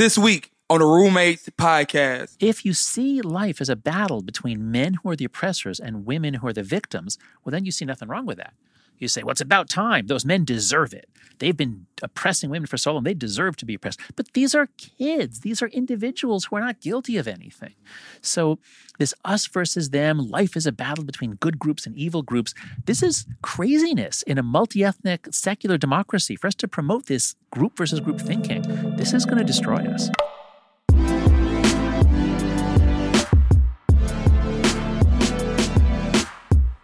this week on the Roommates Podcast. If you see life as a battle between men who are the oppressors and women who are the victims, well, then you see nothing wrong with that. You say, well, it's about time. Those men deserve it. They've been oppressing women for so long. They deserve to be oppressed. But these are kids. These are individuals who are not guilty of anything. So, this us versus them, life is a battle between good groups and evil groups. This is craziness in a multi ethnic secular democracy. For us to promote this group versus group thinking, this is going to destroy us.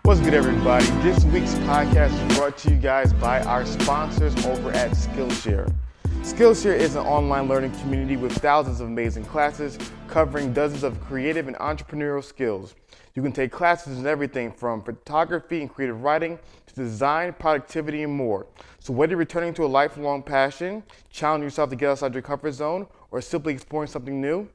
What's good, everybody? This week's podcast is brought to you guys by our sponsors over at Skillshare. Skillshare is an online learning community with thousands of amazing classes covering dozens of creative and entrepreneurial skills. You can take classes in everything from photography and creative writing to design, productivity, and more. So, whether you're returning to a lifelong passion, challenging yourself to get outside your comfort zone, or simply exploring something new,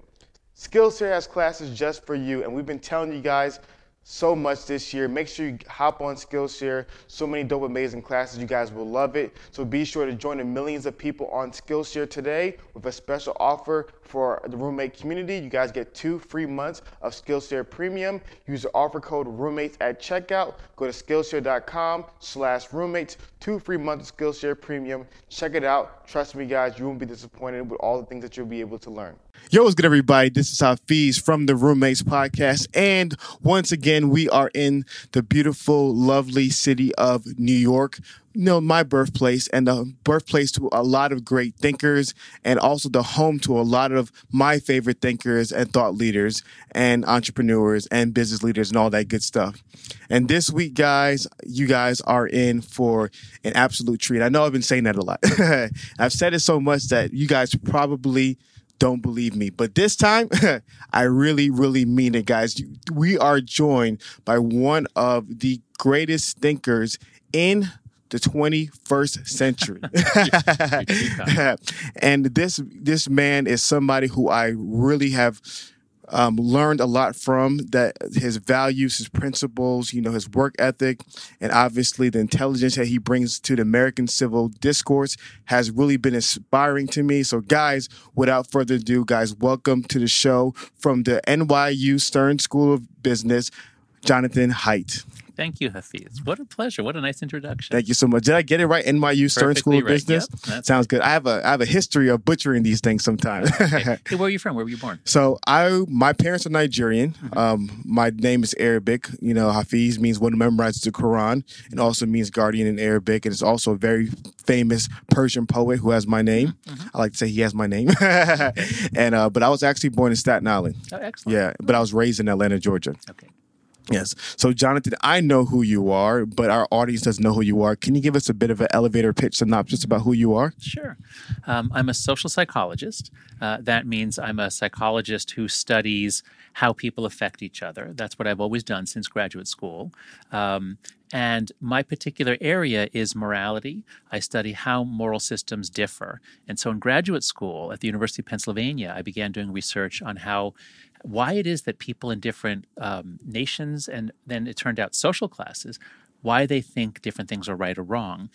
Skillshare has classes just for you, and we've been telling you guys so much this year. Make sure you hop on Skillshare. So many dope, amazing classes. You guys will love it. So be sure to join the millions of people on Skillshare today with a special offer for the roommate community. You guys get two free months of Skillshare Premium. Use the offer code roommates at checkout. Go to Skillshare.com slash roommates. Two free months of Skillshare Premium. Check it out. Trust me, guys, you won't be disappointed with all the things that you'll be able to learn. Yo, what's good, everybody? This is Hafeez from the Roommates Podcast. And once again, we are in the beautiful, lovely city of New York. You know, my birthplace and the birthplace to a lot of great thinkers and also the home to a lot of my favorite thinkers and thought leaders and entrepreneurs and business leaders and all that good stuff. And this week, guys, you guys are in for an absolute treat. I know I've been saying that a lot. I've said it so much that you guys probably don't believe me. But this time, I really, really mean it, guys. We are joined by one of the greatest thinkers in the 21st century. and this this man is somebody who I really have um, learned a lot from that his values, his principles, you know, his work ethic, and obviously the intelligence that he brings to the American civil discourse has really been inspiring to me. So, guys, without further ado, guys, welcome to the show from the NYU Stern School of Business, Jonathan Haidt. Thank you, Hafeez. What a pleasure. What a nice introduction. Thank you so much. Did I get it right? NYU Stern School of right. Business. Yep, Sounds good. I have a I have a history of butchering these things sometimes. okay. hey, where are you from? Where were you born? So I my parents are Nigerian. Mm-hmm. Um, my name is Arabic. You know, Hafeez means one who memorizes the Quran, and also means guardian in Arabic. And it's also a very famous Persian poet who has my name. Mm-hmm. I like to say he has my name. and uh, but I was actually born in Staten Island. Oh, excellent. Yeah, but I was raised in Atlanta, Georgia. Okay. Yes. So, Jonathan, I know who you are, but our audience doesn't know who you are. Can you give us a bit of an elevator pitch synopsis about who you are? Sure. Um, I'm a social psychologist. Uh, that means I'm a psychologist who studies how people affect each other. That's what I've always done since graduate school. Um, and my particular area is morality. I study how moral systems differ. And so in graduate school at the University of Pennsylvania, I began doing research on how why it is that people in different um, nations and then it turned out social classes why they think different things are right or wrong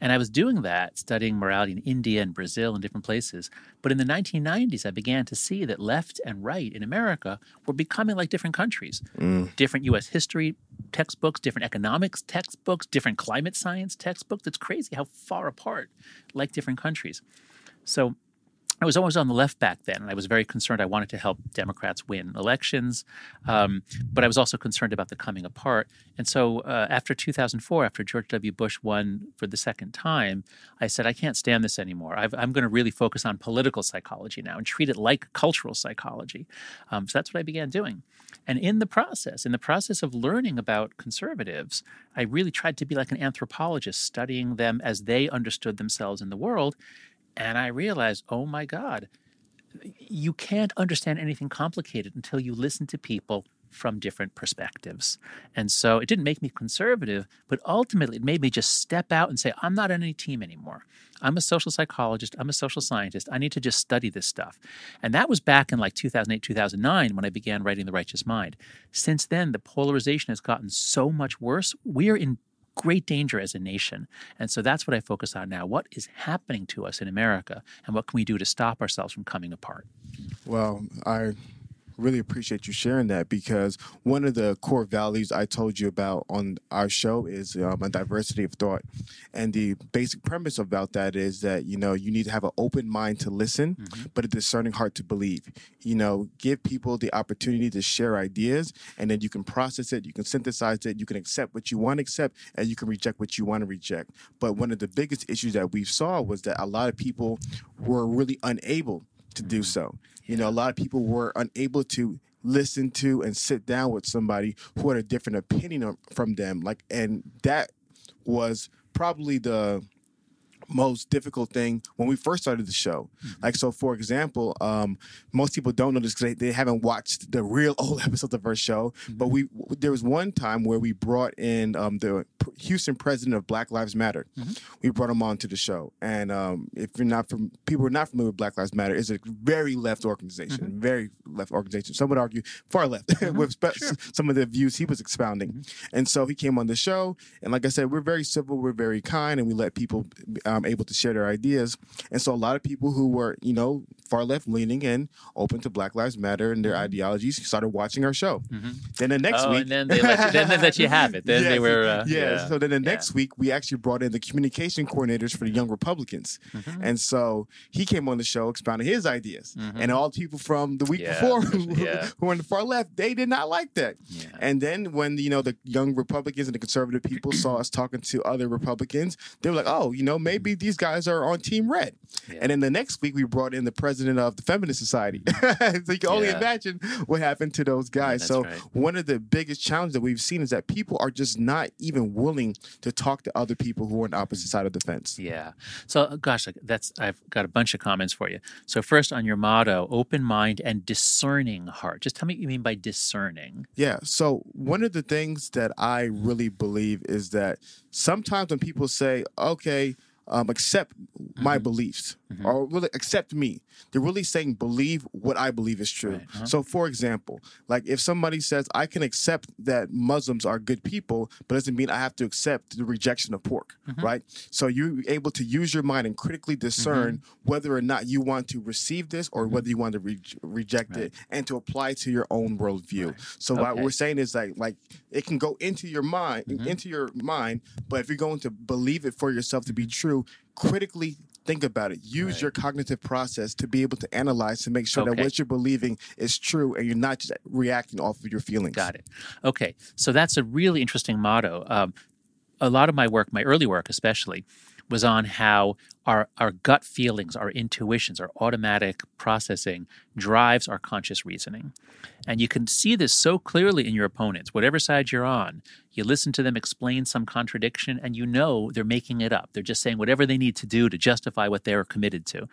and I was doing that, studying morality in India and Brazil and different places. But in the 1990s, I began to see that left and right in America were becoming like different countries. Mm. Different U.S. history textbooks, different economics textbooks, different climate science textbooks. It's crazy how far apart, like different countries. So I was always on the left back then, and I was very concerned. I wanted to help Democrats win elections, um, but I was also concerned about the coming apart. And so, uh, after 2004, after George W. Bush won for the second time, I said, I can't stand this anymore. i am going to really focus on political psychology now and treat it like cultural psychology. Um, so that's what I began doing. And in the process, in the process of learning about conservatives, I really tried to be like an anthropologist, studying them as they understood themselves in the world and I realized, oh my God, you can't understand anything complicated until you listen to people from different perspectives. And so it didn't make me conservative, but ultimately it made me just step out and say, I'm not on any team anymore. I'm a social psychologist, I'm a social scientist. I need to just study this stuff. And that was back in like 2008, 2009 when I began writing The Righteous Mind. Since then, the polarization has gotten so much worse. We are in great danger as a nation. And so that's what I focus on now. What is happening to us in America, and what can we do to stop ourselves from coming apart? Well, I really appreciate you sharing that because one of the core values I told you about on our show is um, a diversity of thought, and the basic premise about that is that you know you need to have an open mind to listen, mm-hmm. but a discerning heart to believe. You know, give people the opportunity to share ideas, and then you can process it, you can synthesize it, you can accept what you want to accept, and you can reject what you want to reject. But one of the biggest issues that we saw was that a lot of people were really unable to do mm-hmm. so. You know, a lot of people were unable to listen to and sit down with somebody who had a different opinion from them. Like, and that was probably the most difficult thing when we first started the show. Mm-hmm. Like, so for example, um, most people don't know this because they, they, haven't watched the real old episodes of our show. Mm-hmm. But we there was one time where we brought in um, the Houston president of Black Lives Matter. Mm-hmm. We brought him on to the show, and um, if you're not from people are not familiar with Black Lives Matter, it's a very left organization, mm-hmm. very left organization. Some would argue far left mm-hmm. with spe- sure. some of the views he was expounding. Mm-hmm. And so he came on the show, and like I said, we're very civil, we're very kind, and we let people um, able to share their ideas. And so a lot of people who were you know far left leaning and open to Black Lives Matter and their mm-hmm. ideologies started watching our show. Then the next oh, week, and then they let you, then they let you have it. Then yes, they were uh, yeah. yeah. So then the next week, we actually brought in the communication coordinators for the Young Republicans, mm-hmm. and so he came on the show expounding his ideas, mm-hmm. and all the people from the week yeah. before who, yeah. who were on the far left, they did not like that. And then when you know the Young Republicans and the conservative people saw us talking to other Republicans, they were like, oh, you know, maybe these guys are on Team Red. And then the next week, we brought in the president of the Feminist Society. so you can only imagine what happened to those guys. so right. one of the biggest challenges that we've seen is that people are just not even willing to talk to other people who are on the opposite side of the fence. Yeah. So, gosh, that's I've got a bunch of comments for you. So, first on your motto, open mind and discerning heart. Just tell me what you mean by discerning. Yeah. So, one of the things that I really believe is that sometimes when people say, okay, um, accept mm-hmm. my beliefs mm-hmm. or really accept me. They're really saying believe what I believe is true. Right. Uh-huh. So, for example, like if somebody says I can accept that Muslims are good people, but doesn't mean I have to accept the rejection of pork, mm-hmm. right? So you're able to use your mind and critically discern mm-hmm. whether or not you want to receive this or mm-hmm. whether you want to re- reject right. it and to apply to your own worldview. Right. So okay. what we're saying is like like it can go into your mind mm-hmm. into your mind, but if you're going to believe it for yourself to be true, critically think about it. Use right. your cognitive process to be able to analyze to make sure okay. that what you're believing is true and you're not just reacting off of your feelings. Got it. Okay. So that's a really interesting motto. Um, a lot of my work, my early work especially, was on how our, our gut feelings, our intuitions, our automatic processing drives our conscious reasoning. And you can see this so clearly in your opponents, whatever side you're on. You listen to them explain some contradiction, and you know they're making it up. They're just saying whatever they need to do to justify what they're committed to.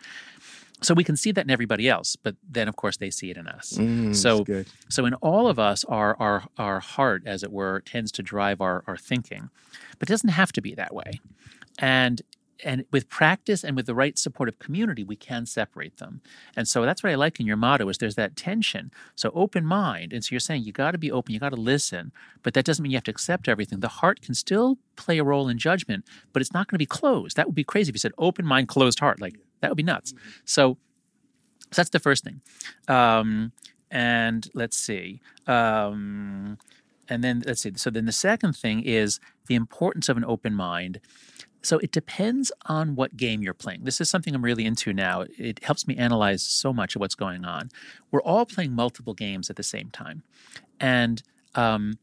So we can see that in everybody else, but then of course they see it in us. Mm, so, so in all of us, our our our heart, as it were, tends to drive our our thinking, but it doesn't have to be that way. And and with practice and with the right supportive community we can separate them. And so that's what i like in your motto is there's that tension. So open mind. And so you're saying you got to be open you got to listen but that doesn't mean you have to accept everything. The heart can still play a role in judgment but it's not going to be closed. That would be crazy if you said open mind closed heart. Like that would be nuts mm-hmm. so, so that's the first thing um, and let's see um, and then let's see so then the second thing is the importance of an open mind so it depends on what game you're playing. This is something I'm really into now. It helps me analyze so much of what's going on. We're all playing multiple games at the same time. And um,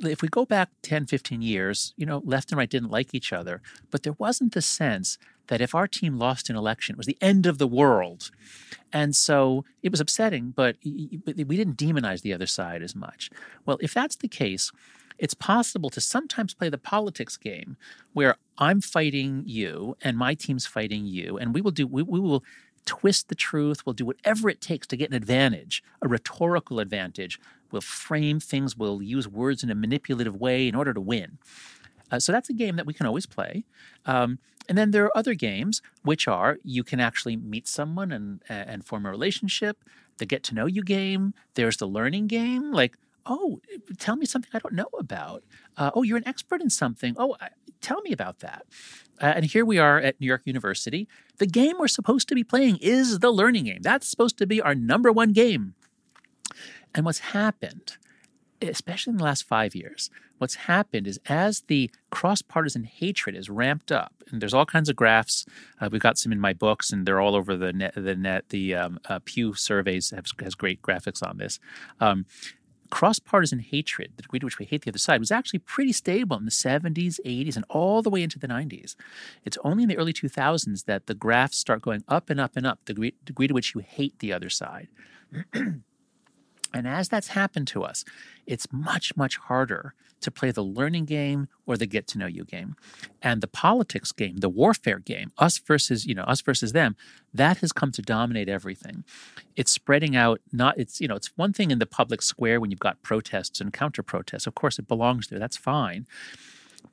if we go back 10, 15 years, you know, left and right didn't like each other, but there wasn't the sense that if our team lost an election, it was the end of the world. And so it was upsetting, but we didn't demonize the other side as much. Well, if that's the case, it's possible to sometimes play the politics game where I'm fighting you and my team's fighting you, and we will do we, we will twist the truth. We'll do whatever it takes to get an advantage, a rhetorical advantage. We'll frame things. We'll use words in a manipulative way in order to win. Uh, so that's a game that we can always play. Um, and then there are other games which are you can actually meet someone and and form a relationship. The get to know you game. There's the learning game. Like oh, tell me something I don't know about. Uh, oh, you're an expert in something. Oh, I, tell me about that. Uh, and here we are at New York University. The game we're supposed to be playing is the learning game. That's supposed to be our number one game. And what's happened, especially in the last five years, what's happened is as the cross partisan hatred is ramped up, and there's all kinds of graphs. Uh, we've got some in my books, and they're all over the net. The net, the um, uh, Pew surveys have, has great graphics on this. Um, cross partisan hatred, the degree to which we hate the other side, was actually pretty stable in the 70s, 80s, and all the way into the 90s. It's only in the early 2000s that the graphs start going up and up and up, the degree, degree to which you hate the other side. And as that's happened to us, it's much, much harder to play the learning game or the get to know you game. And the politics game, the warfare game, us versus, you know, us versus them, that has come to dominate everything. It's spreading out, not, it's, you know, it's one thing in the public square when you've got protests and counter protests. Of course, it belongs there. That's fine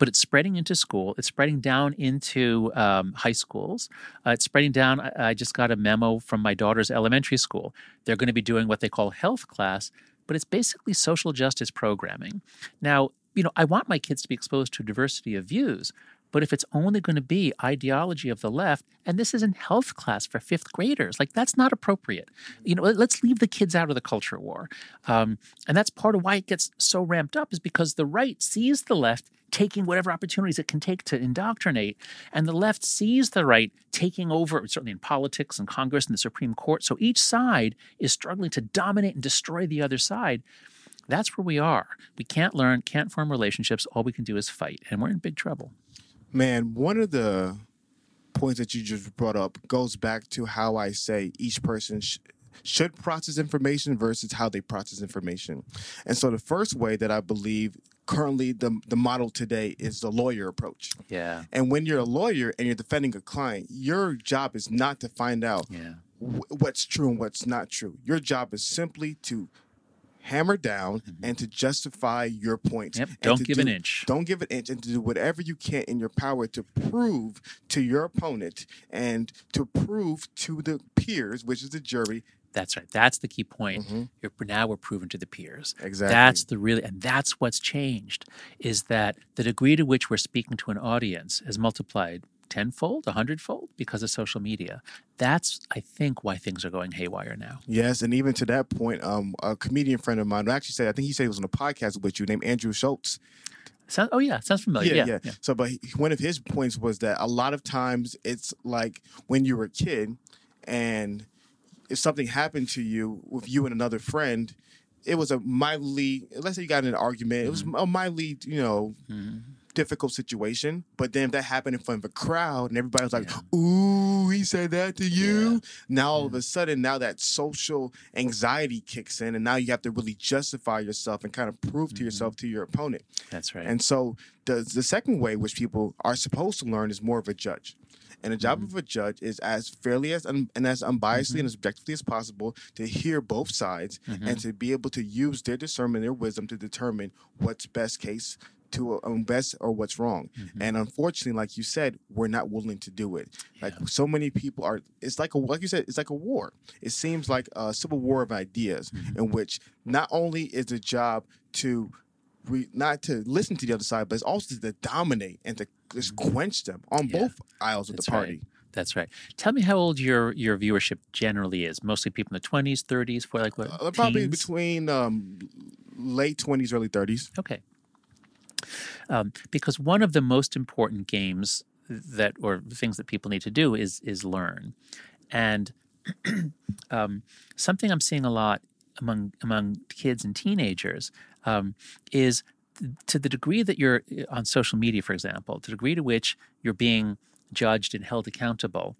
but it's spreading into school. It's spreading down into um, high schools. Uh, it's spreading down. I, I, just got a memo from my daughter's elementary school. They're going to be doing what they call health class, but it's basically social justice programming. Now, you know, I want my kids to be exposed to diversity of views, but if it's only going to be ideology of the left, and this is in health class for fifth graders, like that's not appropriate. You know, let's leave the kids out of the culture war. Um, and that's part of why it gets so ramped up is because the right sees the left taking whatever opportunities it can take to indoctrinate. And the left sees the right taking over, certainly in politics and Congress and the Supreme Court. So each side is struggling to dominate and destroy the other side. That's where we are. We can't learn, can't form relationships. All we can do is fight, and we're in big trouble. Man, one of the points that you just brought up goes back to how I say each person sh- should process information versus how they process information. And so the first way that I believe currently the the model today is the lawyer approach. Yeah. And when you're a lawyer and you're defending a client, your job is not to find out Yeah. wh- what's true and what's not true. Your job is simply to hammer down and to justify your points. Mm-hmm. Yep. Don't give do- an inch. Don't give an inch and to do whatever you can in your power to prove to your opponent and to prove to the peers, which is the jury, That's right. That's the key point. You're, now we're proven to the peers. Exactly. That's the really, and that's what's changed is that the degree to which we're speaking to an audience has multiplied tenfold, a hundredfold because of social media. That's, I think, why things are going haywire now. Yes, and even to that point, um, a comedian friend of mine actually said, I think he said he was on a podcast with you named Andrew Schulz. Sound, oh yeah, sounds familiar. yeah, Yeah, yeah. So, but he, one of his points was that a lot of times it's like when you were a kid, and if something happened to you with you and another friend, it was a mildly, let's say you got in an argument, it was Mm-hmm. a mildly, you know, difficult situation. But then if that happened in front of a crowd and everybody was like, "Ooh, he said that to you," now all of a sudden, now that social anxiety kicks in, and now you have to really justify yourself and kind of prove Mm-hmm. to yourself to your opponent. That's right. And so the the second way which people are supposed to learn is more of a judge. And the job Mm-hmm. of a judge is as fairly as un, and as unbiasedly and as objectively as possible to hear both sides Mm-hmm. and to be able to use their discernment, their wisdom to determine what's best case to um, best or what's wrong. Mm-hmm. And unfortunately, like you said, we're not willing to do it. Like so many people are. It's like a like you said, it's like a war. It seems like a civil war of ideas Mm-hmm. in which not only is the job to re, not to listen to the other side, but it's also to dominate and to just quench them on Mm-hmm. Yeah. both aisles of That's the party. right. That's right. Tell me how old your your viewership generally is. Mostly people in the twenties, thirties, for like what? Uh, probably teens? between um, late twenties, early thirties. Okay. Um, because one of the most important games that, or things that people need to do is is learn, and um, something I'm seeing a lot among among kids and teenagers um, is to the degree that you're uh, on social media, for example, to the degree to which you're being judged and held accountable,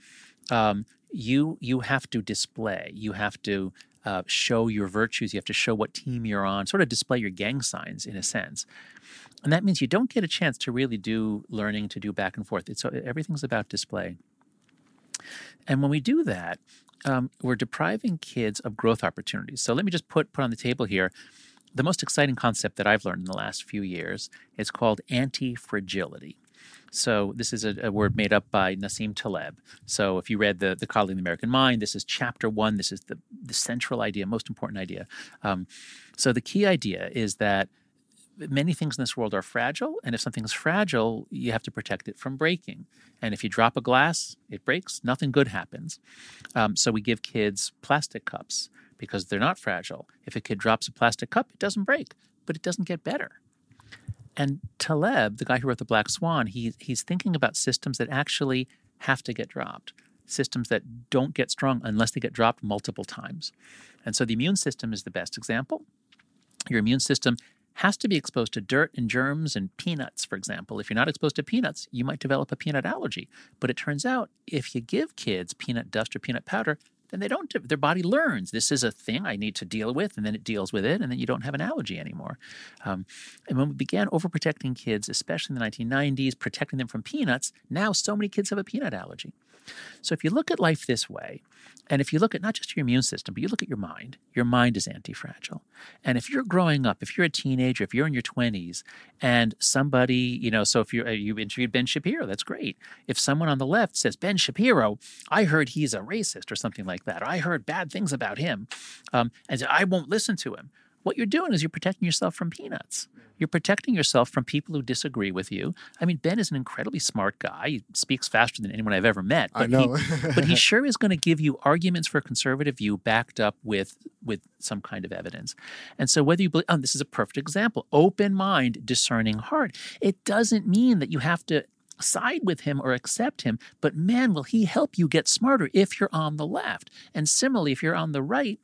um, you you have to display, you have to uh, show your virtues, you have to show what team you're on, sort of display your gang signs in a sense, and that means you don't get a chance to really do learning, to do back and forth. It's everything's about display, and when we do that, um, we're depriving kids of growth opportunities. So let me just put put on the table here the most exciting concept that I've learned in the last few years is called anti fragility. So this is a, a, word made up by Nassim Taleb. So if you read the the Coddling the American Mind, this is chapter one. This is the the central idea, most important idea. Um, so the key idea is that many things in this world are fragile, and if something's fragile, you have to protect it from breaking. And if you drop a glass, it breaks. Nothing good happens. Um, so we give kids plastic cups because they're not fragile. If a kid drops a plastic cup, it doesn't break, but it doesn't get better. And Taleb, the guy who wrote The Black Swan, he, he's thinking about systems that actually have to get dropped, systems that don't get strong unless they get dropped multiple times. And so the immune system is the best example. Your immune system has to be exposed to dirt and germs and peanuts, for example. If you're not exposed to peanuts, you might develop a peanut allergy. But it turns out if you give kids peanut dust or peanut powder, then they don't their body learns this is a thing i need to deal with and then it deals with it and then you don't have an allergy anymore um, and when we began overprotecting kids especially in the 1990s protecting them from peanuts now so many kids have a peanut allergy so if you look at life this way and if you look at not just your immune system but you look at your mind your mind is anti-fragile and if you're growing up if you're a teenager if you're in your 20s and somebody you know so if you uh, you interviewed ben shapiro that's great if someone on the left says ben shapiro i heard he's a racist or something like like that. Or I heard bad things about him, um, and I won't listen to him. What you're doing is you're protecting yourself from peanuts. You're protecting yourself from people who disagree with you. I mean, Ben is an incredibly smart guy. He speaks faster than anyone I've ever met. But I know. he, but he sure is going to give you arguments for a conservative view backed up with with some kind of evidence. And so whether you believe, oh, this is a perfect example, open mind, discerning heart. It doesn't mean that you have to side with him or accept him, but man, will he help you get smarter if you're on the left. And similarly, if you're on the right,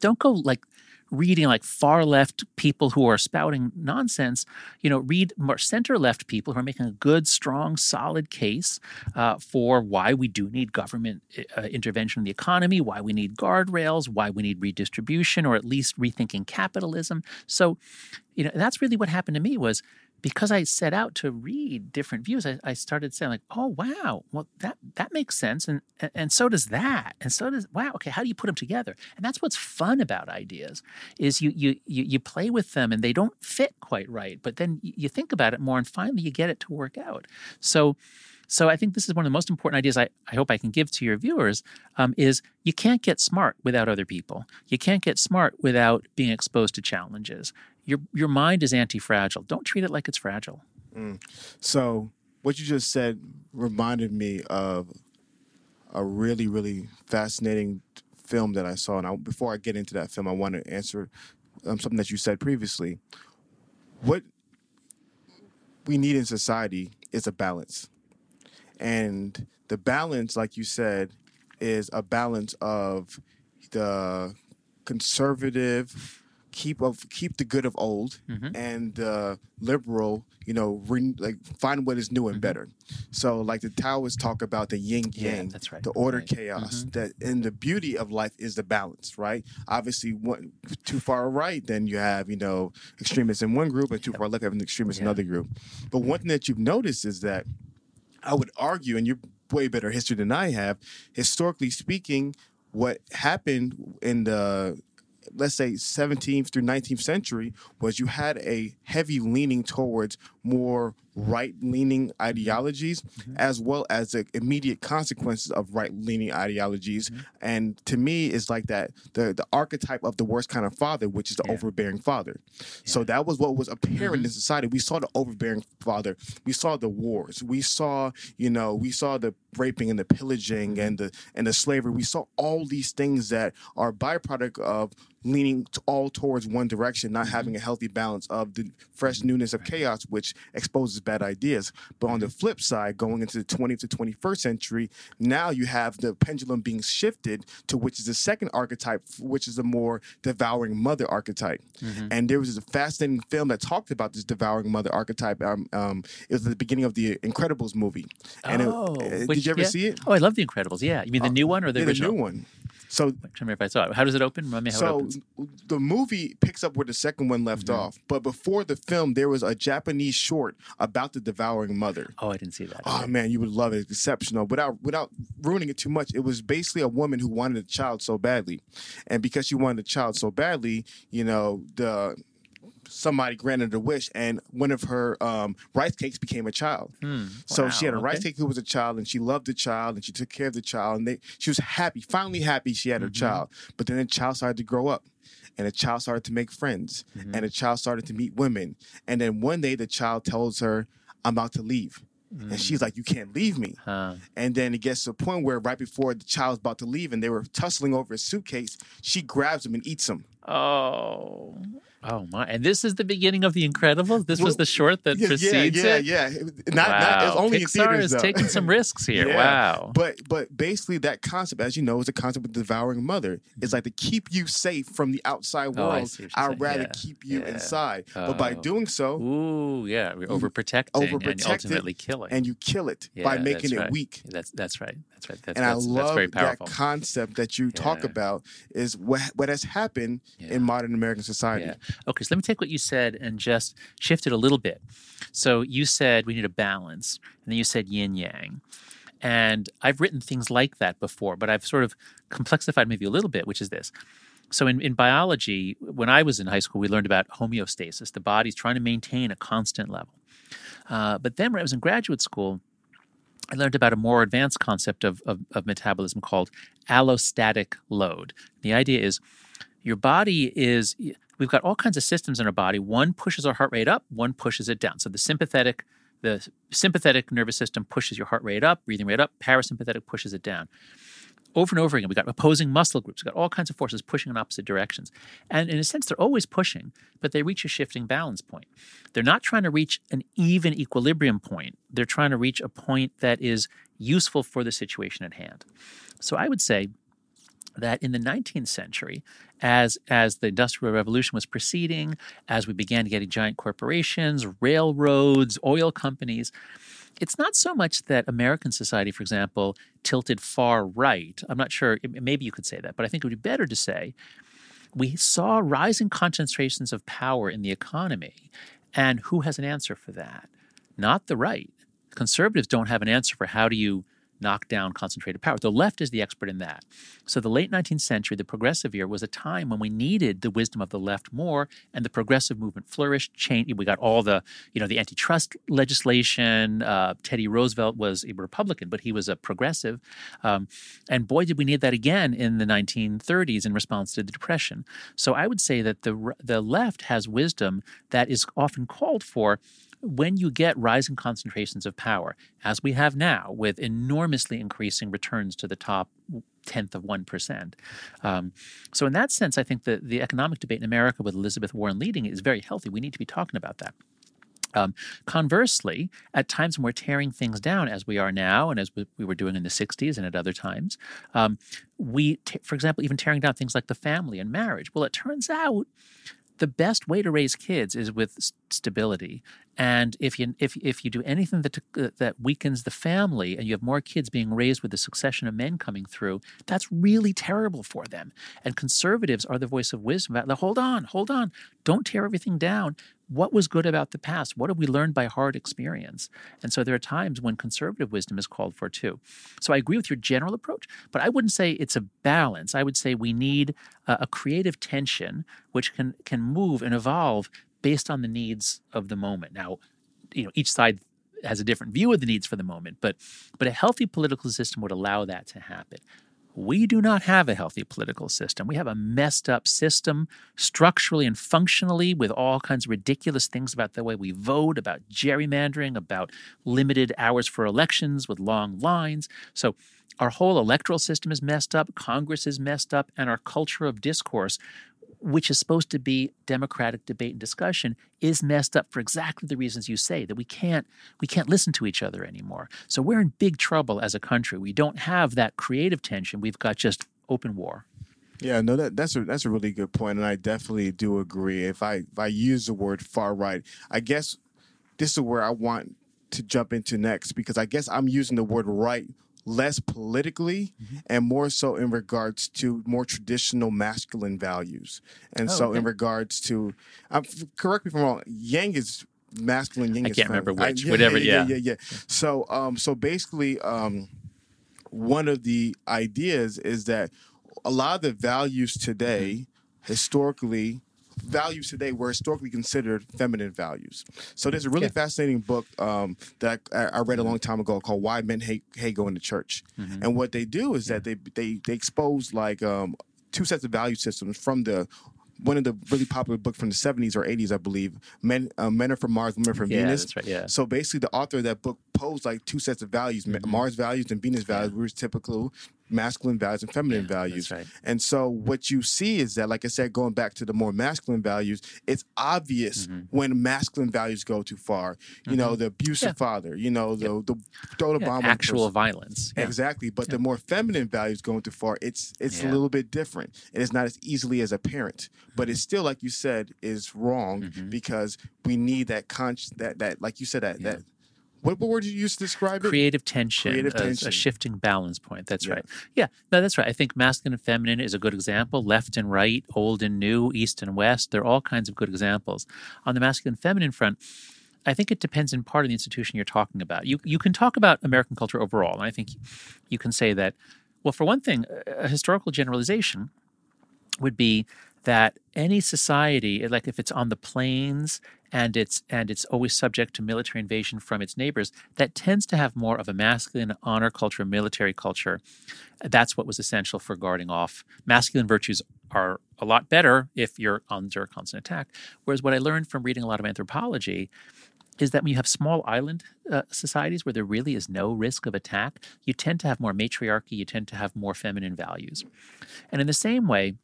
don't go like reading like far left people who are spouting nonsense. You know, read more center left people who are making a good, strong, solid case uh, for why we do need government uh, intervention in the economy, why we need guardrails, why we need redistribution, or at least rethinking capitalism. So, you know, that's really what happened to me was because I set out to read different views, I, I, started saying like, "Oh wow, well that that makes sense," and, and so does that, and so does wow. Okay, how do you put them together? And that's what's fun about ideas is you you you, you play with them and they don't fit quite right, but then you think about it more and finally you get it to work out. So. So I think this is one of the most important ideas I, I hope I can give to your viewers um, is you can't get smart without other people. You can't get smart without being exposed to challenges your your mind is anti-fragile. Don't treat it like it's fragile. Mm. So what you just said reminded me of a really really fascinating film that I saw. And I, before I get into that film, I want to answer um, something that you said previously. What we need in society is a balance, and the balance, like you said, is a balance of the conservative keep of keep the good of old mm-hmm. and uh, liberal, you know, re, like find what is new and mm-hmm. better. So like the Taoists talk about the yin yang, yeah, that's right. the order right. chaos. Mm-hmm. That and the beauty of life is the balance, right? Obviously, one, too far right, then you have you know extremists in one group and too yep. far left, have an extremist yeah. in another group. But one thing that you've noticed is that I would argue, and you're way better history than I have, historically speaking, what happened in the let's say 17th through 19th century was you had a heavy leaning towards more right leaning ideologies mm-hmm. as well as the immediate consequences of right leaning ideologies. Mm-hmm. And to me, it's like that the, the archetype of the worst kind of father, which is the yeah. overbearing father. Yeah. So that was what was apparent mm-hmm. in society. We saw the overbearing father, we saw the wars, we saw, you know, we saw the raping and the pillaging mm-hmm. and the and the slavery. We saw all these things that are byproduct of leaning all towards one direction, not mm-hmm. having a healthy balance of the fresh newness of chaos, which exposes bad ideas. But on the flip side, going into the 20th to 21st century, now you have the pendulum being shifted to which is the second archetype, which is a more devouring mother archetype. Mm-hmm. And there was a fascinating film that talked about this devouring mother archetype. Um, um, it was at the beginning of the Incredibles movie. And oh, it, uh, which, did you ever yeah. see it? Oh, I love the Incredibles. Yeah, you mean the uh, new one or the yeah, original? The new one. So, if I saw it. How does it open? Remind me how so it opens. the movie picks up where the second one left mm-hmm. off, but before the film, there was a Japanese short about the devouring mother. Oh, I didn't see that. Oh man, you would love it. It's exceptional. Without without ruining it too much, it was basically a woman who wanted a child so badly, and because she wanted a child so badly, you know the somebody granted a wish, and one of her um, rice cakes became a child. Hmm. So she had a Wow, rice cake who was a child, and she loved the child, and she took care of the child, and they, she was happy, finally happy she had her mm-hmm. child. But then the child started to grow up, and the child started to make friends, mm-hmm. and the child started to meet women, and then one day the child tells her, "I'm about to leave." And she's mm. like, "You can't leave me." Huh. And then it gets to a point where right before the child's about to leave and they were tussling over a suitcase, she grabs him and eats him. Oh. Oh my! And this is the beginning of The Incredibles. This was the short that yeah, precedes yeah, it. yeah, yeah. Not, wow. not only in Pixar theaters is though. taking some risks here. Yeah. Wow. But but basically that concept, as you know, is the concept of devouring mother. It's like to keep you safe from the outside Oh, world. see I'd rather Yeah. keep you Yeah. inside. But by Oh. doing so, Ooh, yeah, we're overprotecting, and it, ultimately killing. and you kill it Yeah, by making it right. weak. That's that's right. That's right. That's, and I love that's very that concept that you talk about is what what has happened Yeah. in modern American society. Okay, so let me take what you said and just shift it a little bit. So you said we need a balance, and then you said yin yang. And I've written things like that before, but I've sort of complexified maybe a little bit, which is this. So in, in biology, when I was in high school, we learned about homeostasis. The body's trying to maintain a constant level. Uh, but then when I was in graduate school, I learned about a more advanced concept of, of, of metabolism called allostatic load. The idea is your body is, we've got all kinds of systems in our body. One pushes our heart rate up, one pushes it down. So the sympathetic, the sympathetic nervous system pushes your heart rate up, breathing rate up, parasympathetic pushes it down. Over and over again, we've got opposing muscle groups, we've got all kinds of forces pushing in opposite directions. And in a sense, they're always pushing, but they reach a shifting balance point. They're not trying to reach an even equilibrium point. They're trying to reach a point that is useful for the situation at hand. So I would say that in the 19th century, as as the Industrial Revolution was proceeding, as we began getting giant corporations, railroads, oil companies, it's not so much that American society, for example, tilted far right. I'm not sure, maybe you could say that, but I think it would be better to say we saw rising concentrations of power in the economy. And who has an answer for that? Not the right. Conservatives don't have an answer for how do you knock down concentrated power. The left is the expert in that. So the late 19th century, the progressive era, was a time when we needed the wisdom of the left more, and the progressive movement flourished. Change. We got all the, you know, the antitrust legislation. Uh, Teddy Roosevelt was a Republican, but he was a progressive, um, and boy, did we need that again in the 1930s in response to the Depression. So I would say that the the left has wisdom that is often called for when you get rising concentrations of power, as we have now, with enormously increasing returns to the top tenth of one percent. Um, so, in that sense, I think the the economic debate in America with Elizabeth Warren leading is very healthy. We need to be talking about that. Um, conversely, at times when we're tearing things down, as we are now, and as we, we were doing in the 60s and at other times, um, we, t- for example, even tearing down things like the family and marriage. Well, it turns out the best way to raise kids is with stability. And if you if if you do anything that uh, that weakens the family, and you have more kids being raised with a succession of men coming through, that's really terrible for them. And conservatives are the voice of wisdom. Hold on, hold on, don't tear everything down. What was good about the past? What have we learned by hard experience? And so there are times when conservative wisdom is called for too. So I agree with your general approach, but I wouldn't say it's a balance. I would say we need a, a creative tension which can can move and evolve based on the needs of the moment. Now, you know, each side has a different view of the needs for the moment, but but a healthy political system would allow that to happen. We do not have a healthy political system. We have a messed up system structurally and functionally with all kinds of ridiculous things about the way we vote, about gerrymandering, about limited hours for elections with long lines. So our whole electoral system is messed up, Congress is messed up, and our culture of discourse which is supposed to be democratic debate and discussion is messed up for exactly the reasons you say that we can't we can't listen to each other anymore. So we're in big trouble as a country. We don't have that creative tension. We've got just open war. Yeah, no, that that's a that's a really good point, and I definitely do agree. If I if I use the word far right, I guess this is where I want to jump into next because I guess I'm using the word right less politically and more so in regards to more traditional masculine values, and Oh, so in regards to, um, correct me if I'm wrong. Yang is masculine. Yang I can't feminine. remember I- which, whatever, yeah, yeah. yeah, yeah. So, um, so basically, um, one of the ideas is that a lot of the values today, historically, values today were historically considered feminine values. So there's a really Yeah. fascinating book um, that I, I read a long time ago called "Why Men Hate, Hate Going to Church," Mm-hmm. and what they do is that they they they expose like um, two sets of value systems from the one of the really popular book from the 70s or 80s, I believe. Men, uh, men are from Mars, women are from Yeah, Venus. that's right, yeah. So basically, the author of that book posed like two sets of values: Ma- Mars values and Venus values, which are typical masculine values and feminine Yeah, values. that's right. And so what you see is that, like I said, going back to the more masculine values, it's obvious Mm-hmm. when masculine values go too far. You know, the abusive Yeah. father. You know, the the throw the bomb. on actual person. violence. Yeah. Exactly, but the more feminine values going too far, it's it's a little bit different, and it's not as easily as apparent. But it's still, like you said, is wrong Mm-hmm. because we need that conscious that that like you said that that what, what word did you use to describe it? creative tension, Creative uh, a- tension. a shifting balance point. That's Yeah. right. Yeah, no, that's right. I think masculine and feminine is a good example. Left and right, old and new, east and west. They're all kinds of good examples. On the masculine feminine front, I think it depends in part on the institution you're talking about. You you can talk about American culture overall, and I think you can say that. Well, for one thing, a historical generalization would be that any society, like if it's on the plains and it's and it's always subject to military invasion from its neighbors, that tends to have more of a masculine honor culture, military culture. That's what was essential for guarding off. Masculine virtues are a lot better if you're under constant attack. Whereas what I learned from reading a lot of anthropology is that when you have small island uh, societies where there really is no risk of attack, you tend to have more matriarchy, you tend to have more feminine values. And in the same way,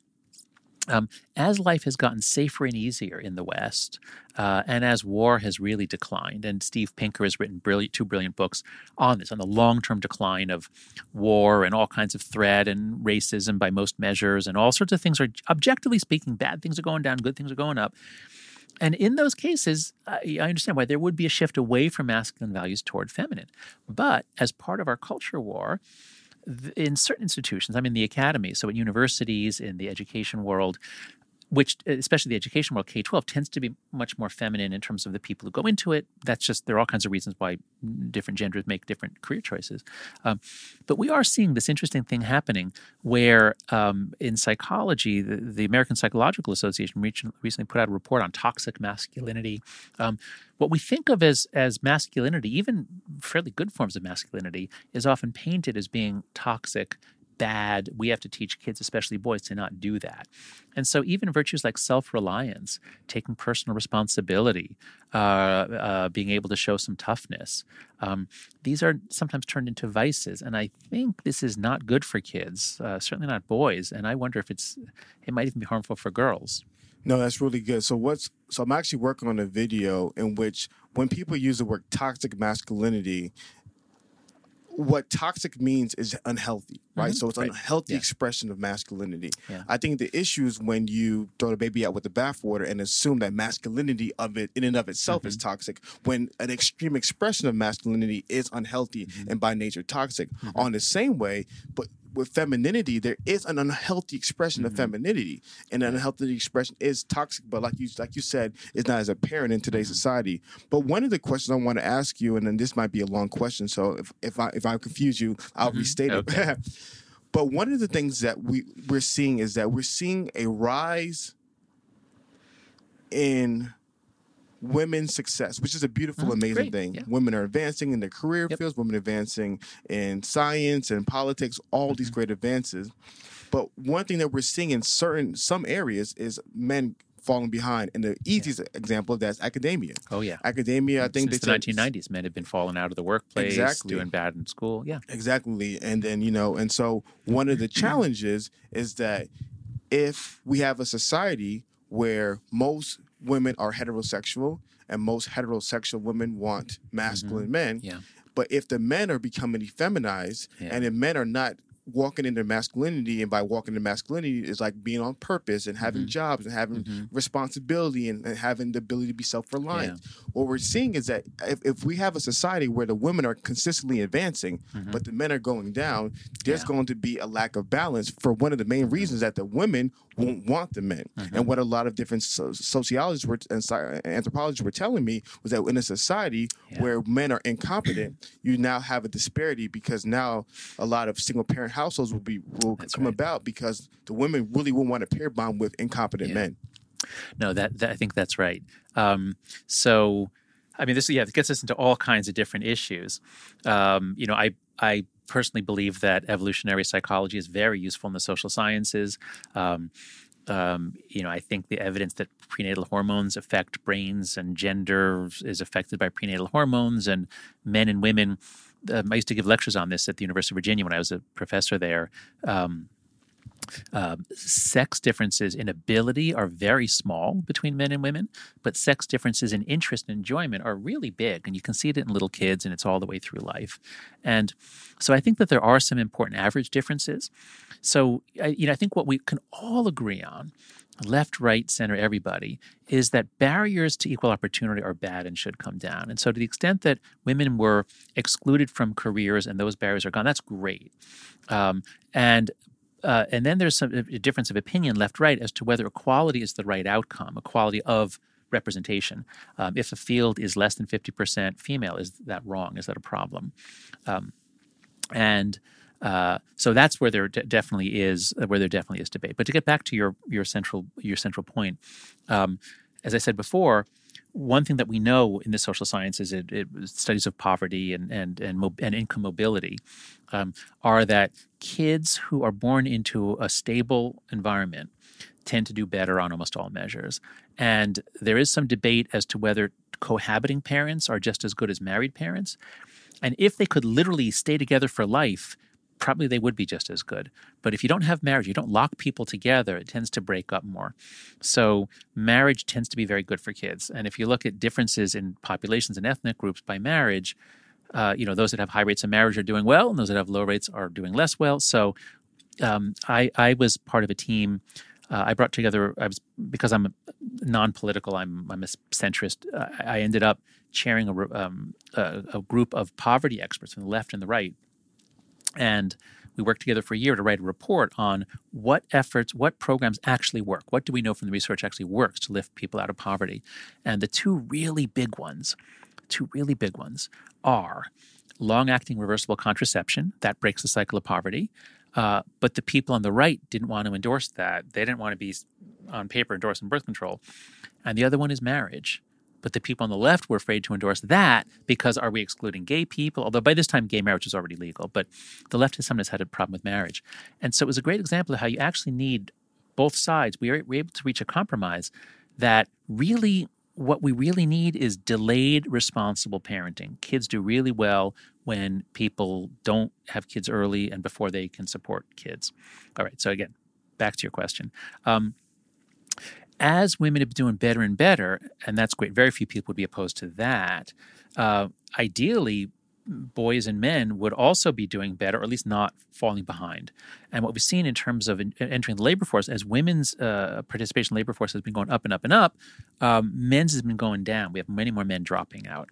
um, as life has gotten safer and easier in the West, uh, and as war has really declined, and Steve Pinker has written brilliant, two brilliant books on this, on the long term decline of war and all kinds of threat and racism by most measures, and all sorts of things are, objectively speaking, bad things are going down, good things are going up. And in those cases, I, understand why there would be a shift away from masculine values toward feminine. But as part of our culture war, in certain institutions, I'm in the academy, so at universities, in the education world, which especially the education world, K 12, tends to be much more feminine in terms of the people who go into it. That's just, there are all kinds of reasons why different genders make different career choices. Um, but we are seeing this interesting thing happening where um, in psychology, the, the American Psychological Association recently put out a report on toxic masculinity. Um, what we think of as, as masculinity, even fairly good forms of masculinity, is often painted as being toxic bad. We have to teach kids, especially boys, to not do that. And so, even virtues like self reliance, taking personal responsibility, uh, uh, being able to show some toughness, um, these are sometimes turned into vices. And I think this is not good for kids, uh, certainly not boys. And I wonder if it's, it might even be harmful for girls. No, that's really good. So what's so I'm actually working on a video in which when people use the word toxic masculinity, what toxic means is unhealthy, right? Mm-hmm. So it's Right. unhealthy Yeah. expression of masculinity. Yeah. I think the issue is when you throw the baby out with the bathwater and assume that masculinity of it in and of itself is mm-hmm. toxic, when an extreme expression of masculinity is unhealthy mm-hmm. and by nature toxic. On the same way, but with femininity, there is an unhealthy expression of mm-hmm. femininity, and an unhealthy expression is toxic. But like you, like you said, it's not as apparent in today's mm-hmm. society. But one of the questions I want to ask you, and then this might be a long question, so if if I if I confuse you, I'll mm-hmm. restate it. Okay. but one of the things that we we're seeing is that we're seeing a rise in women's success, which is a beautiful, Mhm. amazing Great. thing. Yeah. Women are advancing in their career Yep. fields, women advancing in science and politics, all these Mm-hmm. great advances. But one thing that we're seeing in certain some areas is men falling behind. And the easiest example of that is academia. Oh, yeah. Academia, I think Since they the said- 1990s, men have been falling out of the workplace, Exactly. doing bad in school. Yeah. Exactly. And then, you know, and so one of the challenges is that if we have a society where most women are heterosexual and most heterosexual women want masculine men, Yeah. but if the men are becoming effeminized Yeah. and if men are not walking in their masculinity and by walking in masculinity is like being on purpose and Mm-hmm. having jobs and having responsibility and, and having the ability to be self-reliant what we're seeing is that if, if we have a society where the women are consistently advancing but the men are going down there's Mm-hmm. Yeah. going to be a lack of balance for one of the main reasons that the women won't want the men Mm-hmm. and what a lot of different so- sociologists were and sci- anthropologists were telling me was that in a society Yeah. where men are incompetent you now have a disparity because now a lot of single parent households will be will That's come right. about because the women really won't want to pair bond with incompetent Yeah. men No, that, that I think that's right. Um, so, I mean, this yeah, it gets us into all kinds of different issues. Um, you know, I I personally believe that evolutionary psychology is very useful in the social sciences. Um, um, you know, I think the evidence that prenatal hormones affect brains and gender is affected by prenatal hormones, and men and women. Um, I used to give lectures on this at the University of Virginia when I was a professor there. Um, uh, sex differences in ability are very small between men and women, but sex differences in interest and enjoyment are really big. And you can see it in little kids, and it's all the way through life. And so I think that there are some important average differences. So, I, you know, I think what we can all agree on left, right, center, everybody, is that barriers to equal opportunity are bad and should come down. And so, to the extent that women were excluded from careers and those barriers are gone, that's great. Um, and uh, and then there's some a difference of opinion left right as to whether equality is the right outcome, equality of representation. Um, if a field is less than 50% female, is that wrong? Is that a problem? Um, and uh, so that's where there de- definitely is where there definitely is debate. But to get back to your your central your central point, um, as I said before, one thing that we know in the social sciences, it, it, studies of poverty and and and, mo- and income mobility, um, are that kids who are born into a stable environment tend to do better on almost all measures. And there is some debate as to whether cohabiting parents are just as good as married parents. And if they could literally stay together for life, probably they would be just as good. But if you don't have marriage, you don't lock people together, it tends to break up more. So marriage tends to be very good for kids. And if you look at differences in populations and ethnic groups by marriage, uh, you know, those that have high rates of marriage are doing well, and those that have low rates are doing less well. So um, I, I was part of a team. Uh, I brought together. I was because I'm non-political. I'm I'm a centrist. Uh, I ended up chairing a, um, a, a group of poverty experts from the left and the right and we worked together for a year to write a report on what efforts, what programs actually work. What do we know from the research actually works to lift people out of poverty? And the two really big ones, two really big ones are long acting reversible contraception, that breaks the cycle of poverty. Uh, but the people on the right didn't want to endorse that. They didn't want to be on paper endorsing birth control. And the other one is marriage. But the people on the left were afraid to endorse that because are we excluding gay people? Although by this time, gay marriage was already legal. But the left has sometimes had a problem with marriage. And so it was a great example of how you actually need both sides. We were, able to reach a compromise that really what we really need is delayed responsible parenting. Kids do really well when people don't have kids early and before they can support kids. All right, so again, back to your question. Um, as women have been doing better and better, and that's great, very few people would be opposed to that. Uh, ideally, boys and men would also be doing better, or at least not falling behind. And what we've seen in terms of in, entering the labor force, as women's uh, participation in labor force has been going up and up and up, um, men's has been going down. We have many more men dropping out.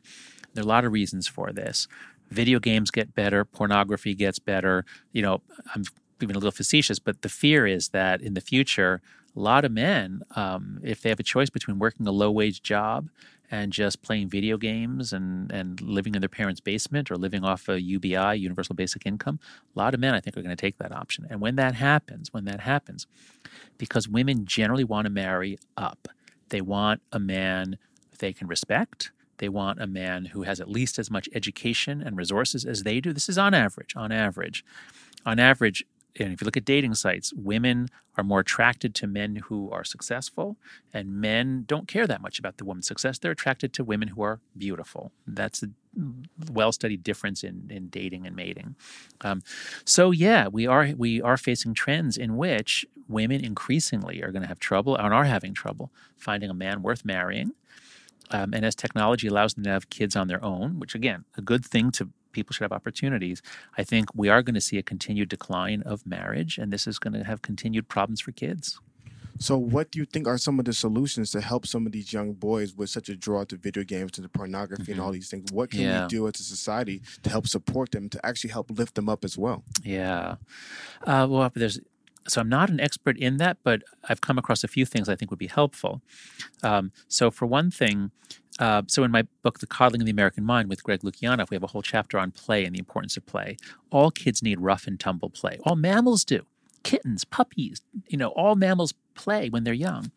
There are a lot of reasons for this. Video games get better, pornography gets better. You know, I'm being a little facetious, but the fear is that in the future, a lot of men, um, if they have a choice between working a low wage job and just playing video games and, and living in their parents' basement or living off a UBI, Universal Basic Income, a lot of men, I think, are going to take that option. And when that happens, when that happens, because women generally want to marry up, they want a man they can respect. They want a man who has at least as much education and resources as they do. This is on average, on average. On average, and if you look at dating sites, women are more attracted to men who are successful, and men don't care that much about the woman's success. They're attracted to women who are beautiful. That's a well studied difference in, in dating and mating. Um, so yeah, we are we are facing trends in which women increasingly are going to have trouble and are having trouble finding a man worth marrying. Um, and as technology allows them to have kids on their own, which again, a good thing to people should have opportunities. I think we are going to see a continued decline of marriage, and this is going to have continued problems for kids. So, what do you think are some of the solutions to help some of these young boys with such a draw to video games, to the pornography, mm-hmm. and all these things? What can yeah. we do as a society to help support them, to actually help lift them up as well? Yeah. Uh, well, there's so I'm not an expert in that, but I've come across a few things I think would be helpful. Um, so, for one thing, uh, so in my book, The Coddling of the American Mind with Greg Lukianoff, we have a whole chapter on play and the importance of play. All kids need rough and tumble play. All mammals do. Kittens, puppies, you know, all mammals play when they're young.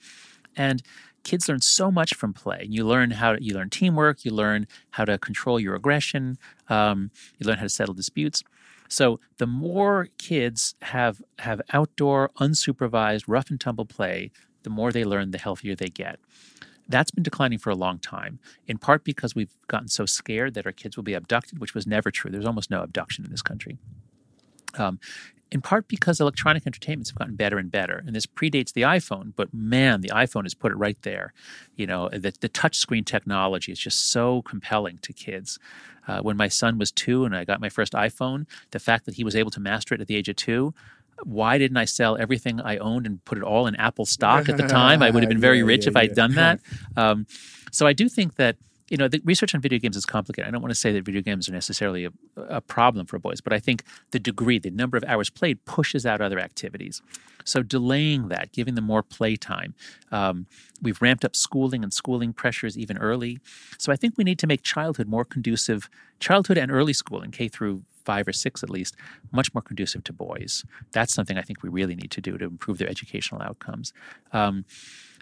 And kids learn so much from play. You learn how to, you learn teamwork. You learn how to control your aggression. Um, you learn how to settle disputes. So the more kids have have outdoor, unsupervised, rough and tumble play, the more they learn, the healthier they get. That's been declining for a long time, in part because we've gotten so scared that our kids will be abducted, which was never true. There's almost no abduction in this country. Um, in part because electronic entertainments have gotten better and better. And this predates the iPhone, but man, the iPhone has put it right there. You know, the, the touchscreen technology is just so compelling to kids. Uh, when my son was two and I got my first iPhone, the fact that he was able to master it at the age of two, why didn't I sell everything I owned and put it all in Apple stock at the time? I would have been very Yeah, rich yeah, if I'd done that. Um, so I do think that you know the research on video games is complicated. I don't want to say that video games are necessarily a, a problem for boys, but I think the degree, the number of hours played, pushes out other activities. So delaying that, giving them more playtime. Um, we've ramped up schooling and schooling pressures even early. So I think we need to make childhood more conducive, childhood and early schooling, K through five or six at least, much more conducive to boys. That's something I think we really need to do to improve their educational outcomes. Um,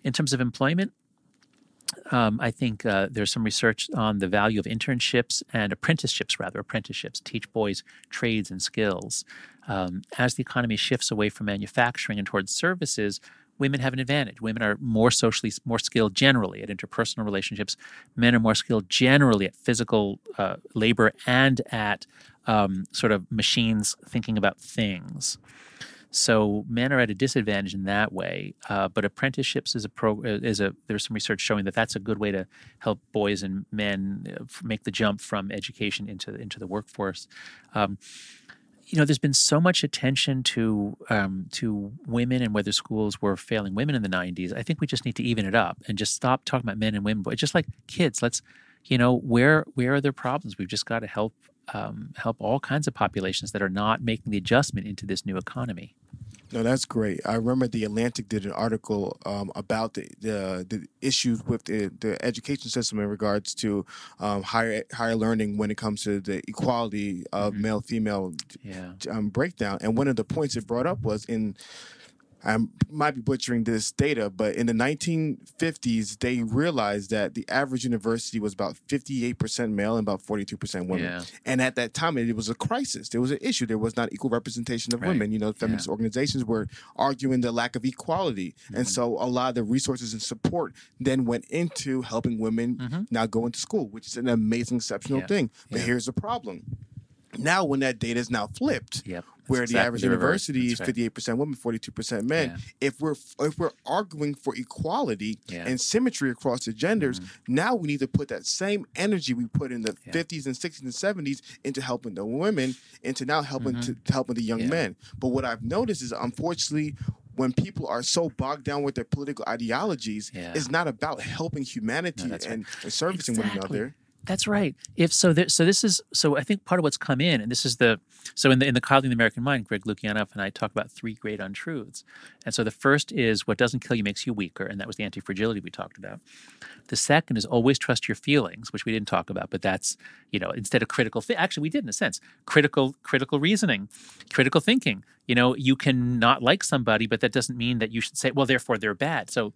in terms of employment, um, I think uh, there's some research on the value of internships and apprenticeships, rather, apprenticeships, teach boys trades and skills. Um, as the economy shifts away from manufacturing and towards services, women have an advantage. Women are more socially more skilled generally at interpersonal relationships. Men are more skilled generally at physical uh, labor and at um, sort of machines thinking about things. So men are at a disadvantage in that way. Uh, but apprenticeships is a pro is a there's some research showing that that's a good way to help boys and men uh, make the jump from education into into the workforce. Um, you know, there's been so much attention to um, to women and whether schools were failing women in the '90s. I think we just need to even it up and just stop talking about men and women, but just like kids. Let's, you know, where where are their problems? We've just got to help um, help all kinds of populations that are not making the adjustment into this new economy. No, that's great. I remember the Atlantic did an article um, about the, the the issues with the, the education system in regards to um, higher higher learning when it comes to the equality of male female Yeah. um, breakdown. And one of the points it brought up was in I might be butchering this data, but in the 1950s, they realized that the average university was about 58% male and about 42% women. Yeah. And at that time, it was a crisis. There was an issue. There was not equal representation of Right. women. You know, feminist organizations were arguing the lack of equality. Mm-hmm. And so a lot of the resources and support then went into helping women now go into school, which is an amazing, exceptional Mm-hmm. Yeah. thing. But Yeah. here's the problem. Now, when that data is now flipped, Yep. Where the exactly average the reverse. university That's is fifty eight percent women, forty two percent men. Yeah. If we're if we're arguing for equality Yeah. Mm-hmm. and symmetry across the genders, now we need to put that same energy we put in the Yeah. fifties and sixties and seventies into helping the women, into now helping to, to helping the young Mm-hmm. Men. But what I've noticed is, unfortunately. When people are so bogged down with their political ideologies, Yeah. it's not about helping humanity right. and, and servicing one another. That's right. If so, so this is so. I think part of what's come in, and this is the so in the in the coddling the American mind, Greg Lukianoff and I talk about three great untruths. And so the first is what doesn't kill you makes you weaker, and that was the anti fragility we talked about. The second is always trust your feelings, which we didn't talk about, but that's you know instead of critical. Actually, we did in a sense critical critical reasoning, critical thinking. You know, you can not like somebody, but that doesn't mean that you should say, well, therefore they're bad. So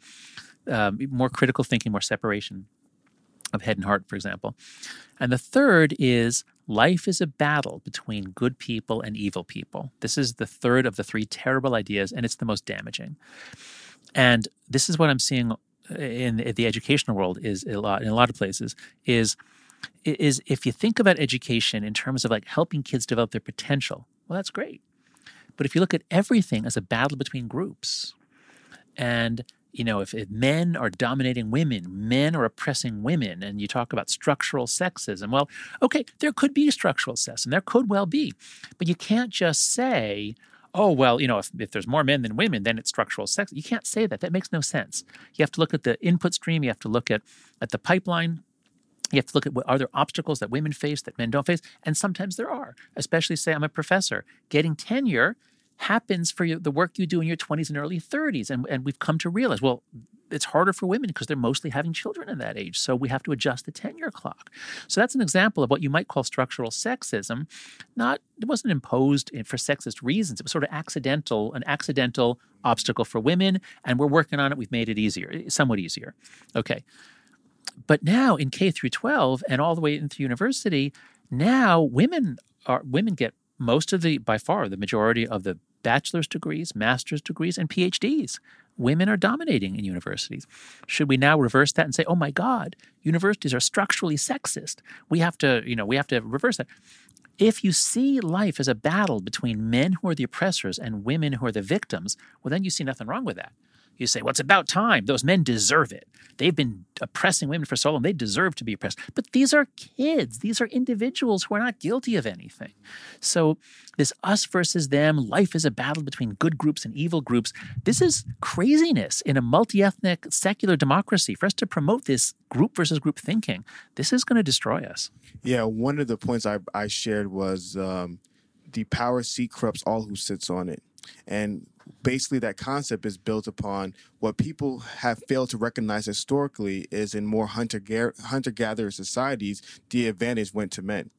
um, more critical thinking, more separation of head and heart, for example. And the third is life is a battle between good people and evil people. This is the third of the three terrible ideas, and it's the most damaging. And this is what I'm seeing uh, in the educational world is a lot in a lot of places is is if you think about education in terms of like helping kids develop their potential, well, that's great. But if you look at everything as a battle between groups, and you know, if, if men are dominating women, men are oppressing women, and you talk about structural sexism, well, okay, there could be structural sexism, there could well be, but you can't just say, oh, well, you know, if, if there's more men than women, then it's structural sex. You can't say that. That makes no sense. You have to look at the input stream. You have to look at at the pipeline. You have to look at what are there obstacles that women face that men don't face, and sometimes there are. Especially, say, I'm a professor. Getting tenure happens for the work you do in your 20s and early 30s, and and we've come to realize, well, it's harder for women because they're mostly having children in that age. So we have to adjust the tenure clock. So that's an example of what you might call structural sexism. Not it wasn't imposed for sexist reasons. It was sort of accidental, an accidental obstacle for women, and we're working on it. We've made it easier, eh, somewhat easier. Okay. But now in K through 12 and all the way into university, now women are women get most of the by far the majority of the bachelor's degrees, master's degrees, and PhDs. Women are dominating in universities. Should we now reverse that and say, "Oh my God, universities are structurally sexist"? We have to, you know, we have to reverse that. If you see life as a battle between men who are the oppressors and women who are the victims, well, then you see nothing wrong with that. You say, well, it's about time. Those men deserve it. They've been oppressing women for so long. They deserve to be oppressed. But these are kids. These are individuals who are not guilty of anything. So, this us versus them, life is a battle between good groups and evil groups. This is craziness in a multi ethnic secular democracy. For us to promote this group versus group thinking, this is going to destroy us. Yeah, one of the points I, I shared was um, the power seat corrupts all who sits on it. And basically that concept is built upon what people have failed to recognize historically is in more hunter hunter gatherer societies the advantage went to men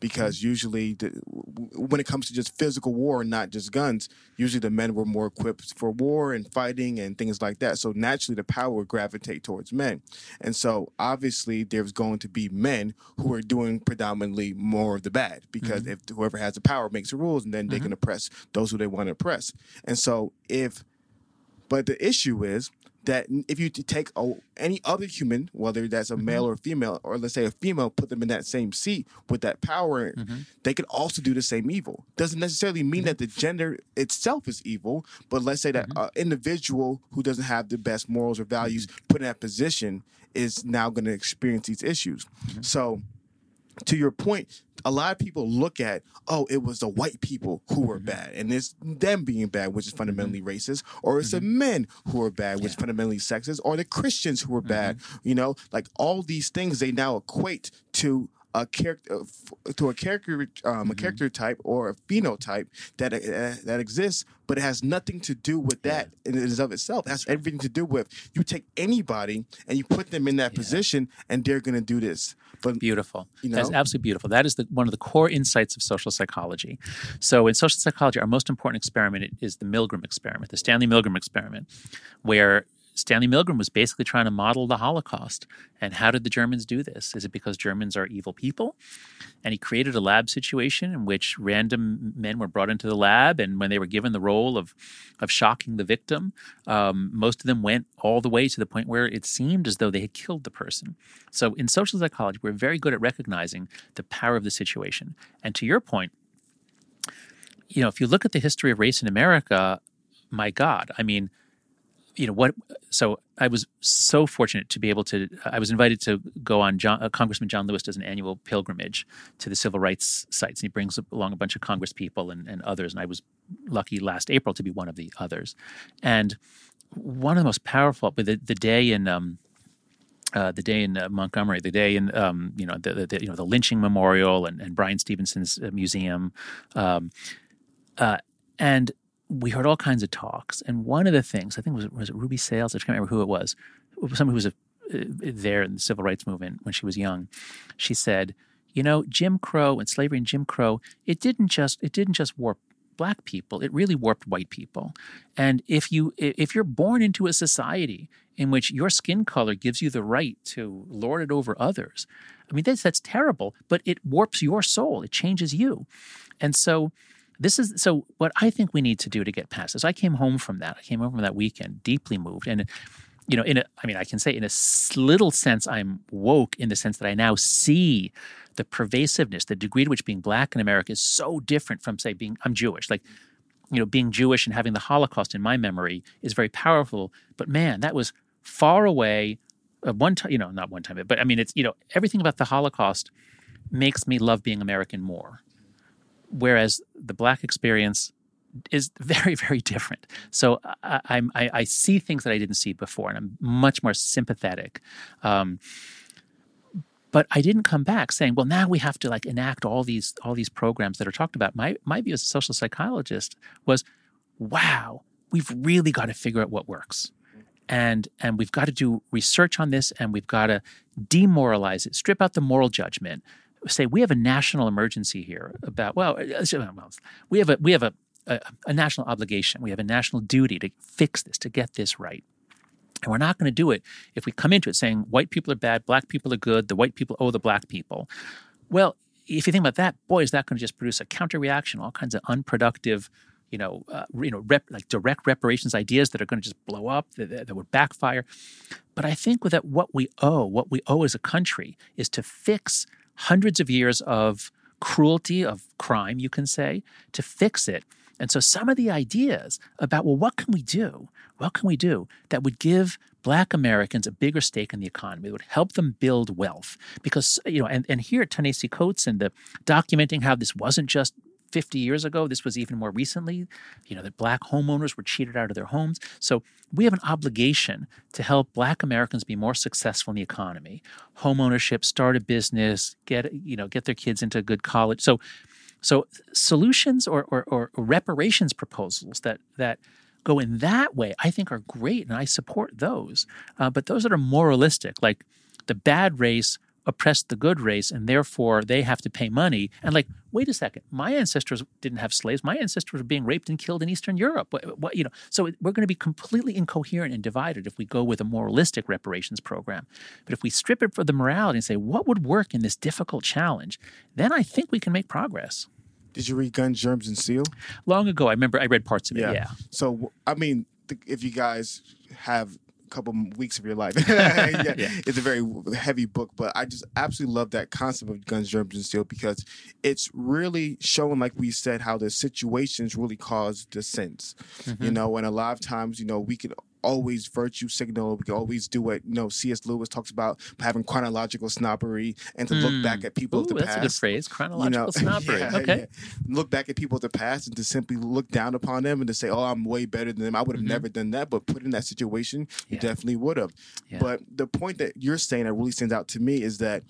because usually the, when it comes to just physical war and not just guns usually the men were more equipped for war and fighting and things like that so naturally the power would gravitate towards men and so obviously there's going to be men who are doing predominantly more of the bad because mm-hmm. if whoever has the power makes the rules and then they mm-hmm. can oppress those who they want to oppress and so if but the issue is that if you take a, any other human, whether that's a mm-hmm. male or female, or let's say a female, put them in that same seat with that power, mm-hmm. they could also do the same evil. Doesn't necessarily mean mm-hmm. that the gender itself is evil, but let's say that an mm-hmm. individual who doesn't have the best morals or values mm-hmm. put in that position is now going to experience these issues. Mm-hmm. So to your point, a lot of people look at, oh, it was the white people who were mm-hmm. bad, and it's them being bad, which is mm-hmm. fundamentally mm-hmm. racist, or it's mm-hmm. the men who are bad, which yeah. is fundamentally sexist, or the Christians who are bad. Mm-hmm. You know, like all these things they now equate to a character uh, to a character um, mm-hmm. a character type or a phenotype that uh, that exists, but it has nothing to do with that yeah. in and of itself. It has everything to do with you take anybody and you put them in that yeah. position, and they're going to do this. But beautiful, you know? that's absolutely beautiful. That is the, one of the core insights of social psychology. So in social psychology, our most important experiment is the Milgram experiment, the Stanley Milgram experiment, where Stanley Milgram was basically trying to model the Holocaust. And how did the Germans do this? Is it because Germans are evil people? And he created a lab situation in which random men were brought into the lab, and when they were given the role of of shocking the victim, um, most of them went all the way to the point where it seemed as though they had killed the person. So in social psychology, we're very good at recognizing the power of the situation. And to your point, you know, if you look at the history of race in America, my God, I mean you know what so i was so fortunate to be able to i was invited to go on john, uh, congressman john lewis does an annual pilgrimage to the civil rights sites and he brings along a bunch of congress people and, and others and i was lucky last april to be one of the others. And one of the most powerful but the, the day in um, uh, the day in uh, Montgomery, the day in um, you know the, the, you know the lynching memorial and, and Bryan Stevenson's uh, museum, um, uh, and we heard all kinds of talks, and one of the things I think was was it Ruby Sales. I can't remember who it was. Someone who was a, uh, there in the civil rights movement when she was young. She said, "You know, Jim Crow and slavery and Jim Crow. It didn't just it didn't just warp black people. It really warped white people. And if you if you're born into a society in which your skin color gives you the right to lord it over others, I mean that's that's terrible. But it warps your soul. It changes you, and so." This is so what I think we need to do to get past this. I came home from that. I came home from that weekend deeply moved. And, you know, in a, I mean, I can say in a little sense, I'm woke in the sense that I now see the pervasiveness, the degree to which being black in America is so different from, say, being, I'm Jewish. Like, you know, being Jewish and having the Holocaust in my memory is very powerful. But man, that was far away. Uh, one time, you know, not one time, but I mean, it's, you know, everything about the Holocaust makes me love being American more whereas the black experience is very very different. So I, I, I see things that i didn't see before and i'm much more sympathetic um, but i didn't come back saying well now we have to like enact all these all these programs that are talked about. My my view as a social psychologist was wow we've really got to figure out what works and and we've got to do research on this and we've got to demoralize it strip out the moral judgment say we have a national emergency here about well uh, we have a we have a, a, a national obligation. We have a national duty to fix this to get this right. And we're not going to do it if we come into it saying white people are bad black people are good the white people owe the black people. Well if you think about that boy is that going to just produce a counter reaction all kinds of unproductive you know, uh, you know, rep, like direct reparations ideas that are going to just blow up, that, that would backfire. But I think that what we owe, what we owe as a country, is to fix hundreds of years of cruelty, of crime, you can say, to fix it. And so some of the ideas about, well, what can we do? What can we do that would give Black Americans a bigger stake in the economy, that would help them build wealth? Because, you know, and, and here at Ta-Nehisi Coates and the documenting how this wasn't just 50 years ago. This was even more recently, you know, that black homeowners were cheated out of their homes. So we have an obligation to help black Americans be more successful in the economy. Home ownership, start a business, get, you know, get their kids into a good college. So so solutions or, or, or reparations proposals that that go in that way, I think are great, and I support those. Uh, but those that are moralistic, like the bad race oppressed the good race and therefore they have to pay money. And like, wait a second, my ancestors didn't have slaves. My ancestors were being raped and killed in Eastern Europe. What, what, you know, so we're going to be completely incoherent and divided if we go with a moralistic reparations program. But if we strip it for the morality and say what would work in this difficult challenge, then I think we can make progress. Did you read Guns, Germs, and Steel? Long ago, I remember I read parts of it. Yeah. yeah. So I mean, if you guys have couple weeks of your life. yeah, yeah, It's a very heavy book, but I just absolutely love that concept of guns, germs, and steel because it's really showing, like we said, how the situations really cause the sense. Mm-hmm. You know, and a lot of times, you know, we could always virtue signal. We can always do what you know C.S. Lewis talks about having chronological snobbery and to mm. look back hmm. at people Ooh, of the that's past. That's a good phrase, chronological you know? snobbery. yeah, okay, yeah. look back at people of the past and to simply look down upon them and to say, "Oh, I'm way better than them. I would have mm-hmm. never done that." But put in that situation, you definitely would have. But the point that you're saying that really stands out to me is that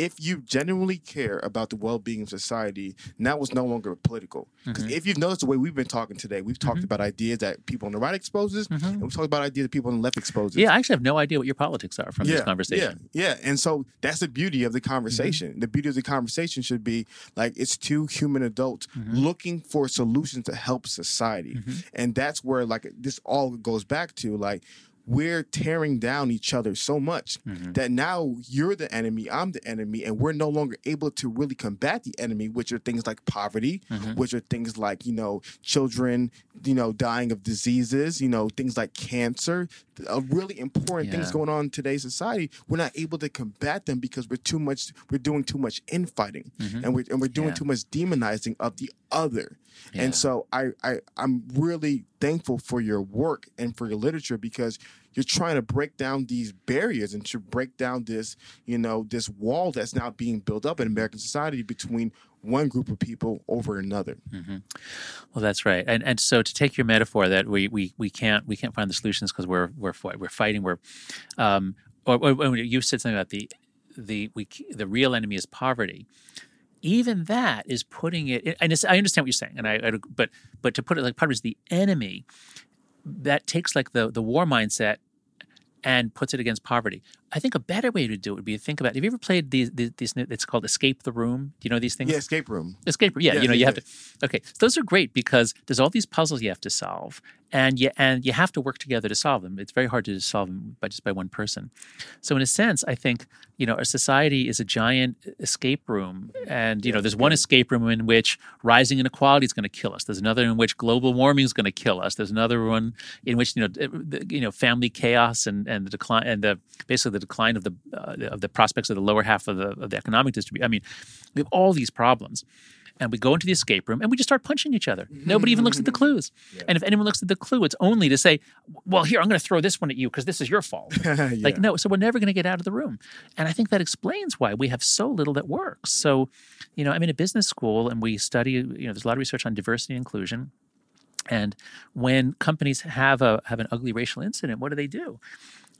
if you genuinely care about the well-being of society, now it's no longer political. Because mm-hmm. if you've noticed the way we've been talking today, we've talked mm-hmm. about ideas that people on the right exposes, mm-hmm. and we've talked about ideas that people on the left exposes. Yeah, I actually have no idea what your politics are from yeah, this conversation. Yeah, yeah, and so that's the beauty of the conversation. Mm-hmm. The beauty of the conversation should be like it's two human adults mm-hmm. looking for solutions to help society, mm-hmm. and that's where like this all goes back to like we're tearing down each other so much mm-hmm. that now you're the enemy, I'm the enemy, and we're no longer able to really combat the enemy, which are things like poverty, mm-hmm. which are things like, you know, children, you know, dying of diseases, you know, things like cancer, uh, really important yeah. things going on in today's society. We're not able to combat them because we're too much, we're doing too much infighting mm-hmm. and we're, and we're doing yeah. too much demonizing of the other. Yeah. And so I, I, I'm really thankful for your work and for your literature because you're trying to break down these barriers and to break down this, you know, this wall that's now being built up in American society between one group of people over another. Mm-hmm. Well, that's right. And and so to take your metaphor that we we, we can't we can't find the solutions because we're we're we're fighting. We're um, or, or, you said something about the the we the real enemy is poverty even that is putting it and I understand what you're saying and I, I, but but to put it like poverty is the enemy that takes like the the war mindset and puts it against poverty. I think a better way to do it would be to think about. Have you ever played these? These, these it's called Escape the Room. Do you know these things? Yeah, Escape Room. Escape Room. Yeah, yeah you know you have to. Okay, so those are great because there's all these puzzles you have to solve, and you and you have to work together to solve them. It's very hard to solve them by just by one person. So in a sense, I think you know our society is a giant escape room, and you know there's one escape room in which rising inequality is going to kill us. There's another in which global warming is going to kill us. There's another one in which you know you know family chaos and and the decline and the basically the decline of the uh, of the prospects of the lower half of the of the economic distribution. I mean, we have all these problems and we go into the escape room and we just start punching each other. Nobody even looks at the clues. Yeah. And if anyone looks at the clue, it's only to say, well, here, I'm going to throw this one at you because this is your fault. yeah. Like, no, so we're never going to get out of the room. And I think that explains why we have so little that works. So, you know, I'm in a business school and we study, you know, there's a lot of research on diversity and inclusion. And when companies have a have an ugly racial incident, what do they do?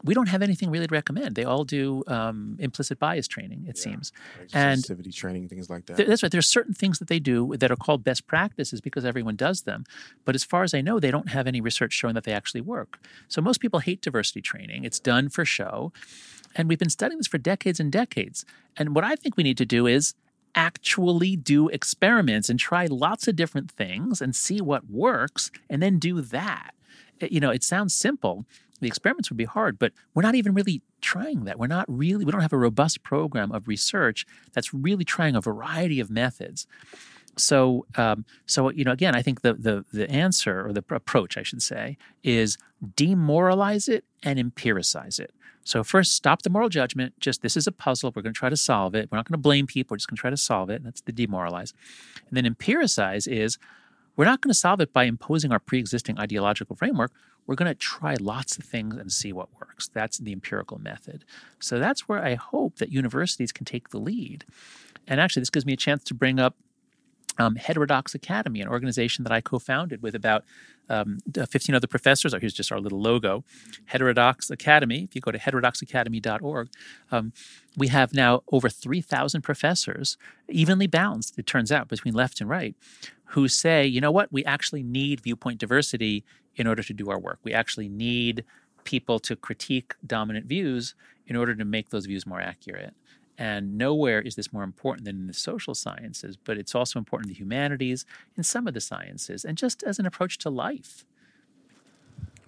We don't have anything really to recommend. They all do um, implicit bias training, it seems. Like And- sensitivity training, things like that. Th- That's right. There's certain things that they do that are called best practices because everyone does them. But as far as I know, they don't have any research showing that they actually work. So most people hate diversity training. It's done for show. And we've been studying this for decades and decades. And what I think we need to do is actually do experiments and try lots of different things and see what works and then do that. It- you know, it sounds simple. The experiments would be hard, but we're not even really trying that. We're not really, we don't have a robust program of research that's really trying a variety of methods. So, um, so you know, again, I think the the the answer or the approach, I should say, is demoralize it and empiricize it. So first, stop the moral judgment. Just this is a puzzle. We're going to try to solve it. We're not going to blame people. We're just going to try to solve it. That's the demoralize. And then empiricize is we're not going to solve it by imposing our pre-existing ideological framework. We're going to try lots of things and see what works. That's the empirical method. So that's where I hope that universities can take the lead. And actually, this gives me a chance to bring up um, Heterodox Academy, an organization that I co-founded with about um, 15 other professors. Here's just our little logo, Heterodox Academy. If you go to heterodoxacademy.org, um, we have now over 3,000 professors, evenly balanced, it turns out, between left and right, who say, you know what, we actually need viewpoint diversity in order to do our work. We actually need people to critique dominant views in order to make those views more accurate. And nowhere is this more important than in the social sciences, but it's also important in the humanities, in some of the sciences, and just as an approach to life.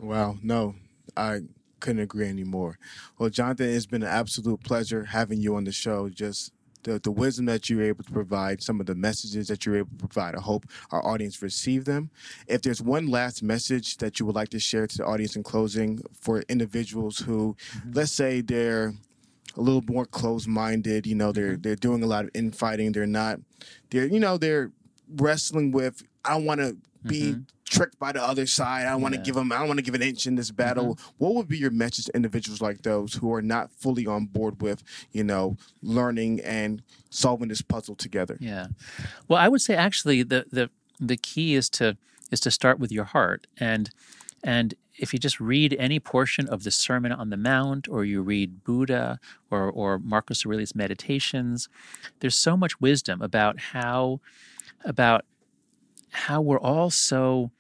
Wow, no, I couldn't agree anymore. Well, Jonathan, it's been an absolute pleasure having you on the show. Just the, the wisdom that you're able to provide, some of the messages that you're able to provide. I hope our audience receive them. If there's one last message that you would like to share to the audience in closing for individuals who, mm-hmm. let's say, they're a little more closed-minded, you know, they're mm-hmm. they're doing a lot of infighting. They're not, they're you know, they're wrestling with. I want to be mm-hmm. tricked by the other side. I don't want to Yeah. give them. I don't want to give an inch in this mm-hmm. battle. What would be your message to individuals like those who are not fully on board with, you know, learning and solving this puzzle together? Yeah. Well, I would say actually the the the key is to is to start with your heart and and if you just read any portion of the Sermon on the Mount or you read Buddha or or Marcus Aurelius Meditations, there's so much wisdom about how about how we're all so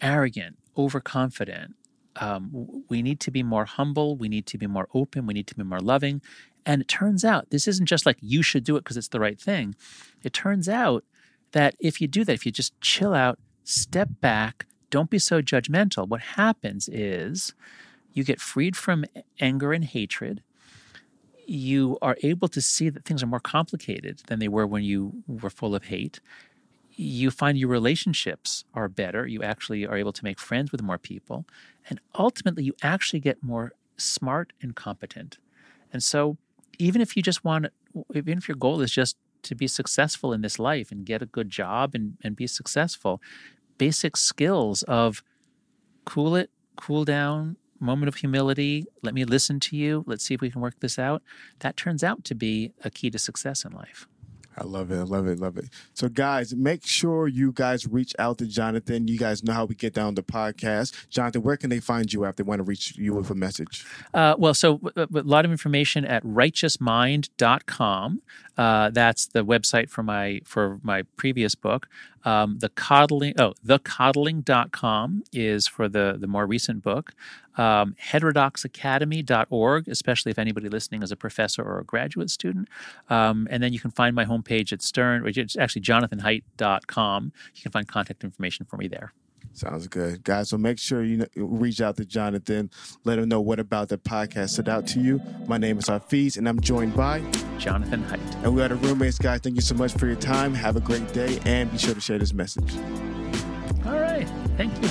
arrogant, overconfident. Um, we need to be more humble. We need to be more open. We need to be more loving. And it turns out this isn't just like you should do it because it's the right thing. It turns out that if you do that, if you just chill out, step back, don't be so judgmental, what happens is you get freed from anger and hatred. You are able to see that things are more complicated than they were when you were full of hate you find your relationships are better. You actually are able to make friends with more people. And ultimately, you actually get more smart and competent. And so, even if you just want, even if your goal is just to be successful in this life and get a good job and, and be successful, basic skills of cool it, cool down, moment of humility, let me listen to you, let's see if we can work this out, that turns out to be a key to success in life. I love it. I love it. Love it. So, guys, make sure you guys reach out to Jonathan. You guys know how we get down the podcast. Jonathan, where can they find you if they want to reach you with a message? Uh, well, so a lot of information at righteousmind.com. Uh, that's the website for my for my previous book. Um, the coddling oh thecoddling.com is for the the more recent book. Um, heterodoxacademy.org, especially if anybody listening is a professor or a graduate student. Um, and then you can find my homepage at Stern, which is actually jonathanhaidt.com. You can find contact information for me there. Sounds good, guys. So make sure you reach out to Jonathan. Let him know what about the podcast stood out to you. My name is Hafeez, and I'm joined by, Jonathan Haidt. and we are the roommates, guys. Thank you so much for your time. Have a great day, and be sure to share this message. All right. Thank you.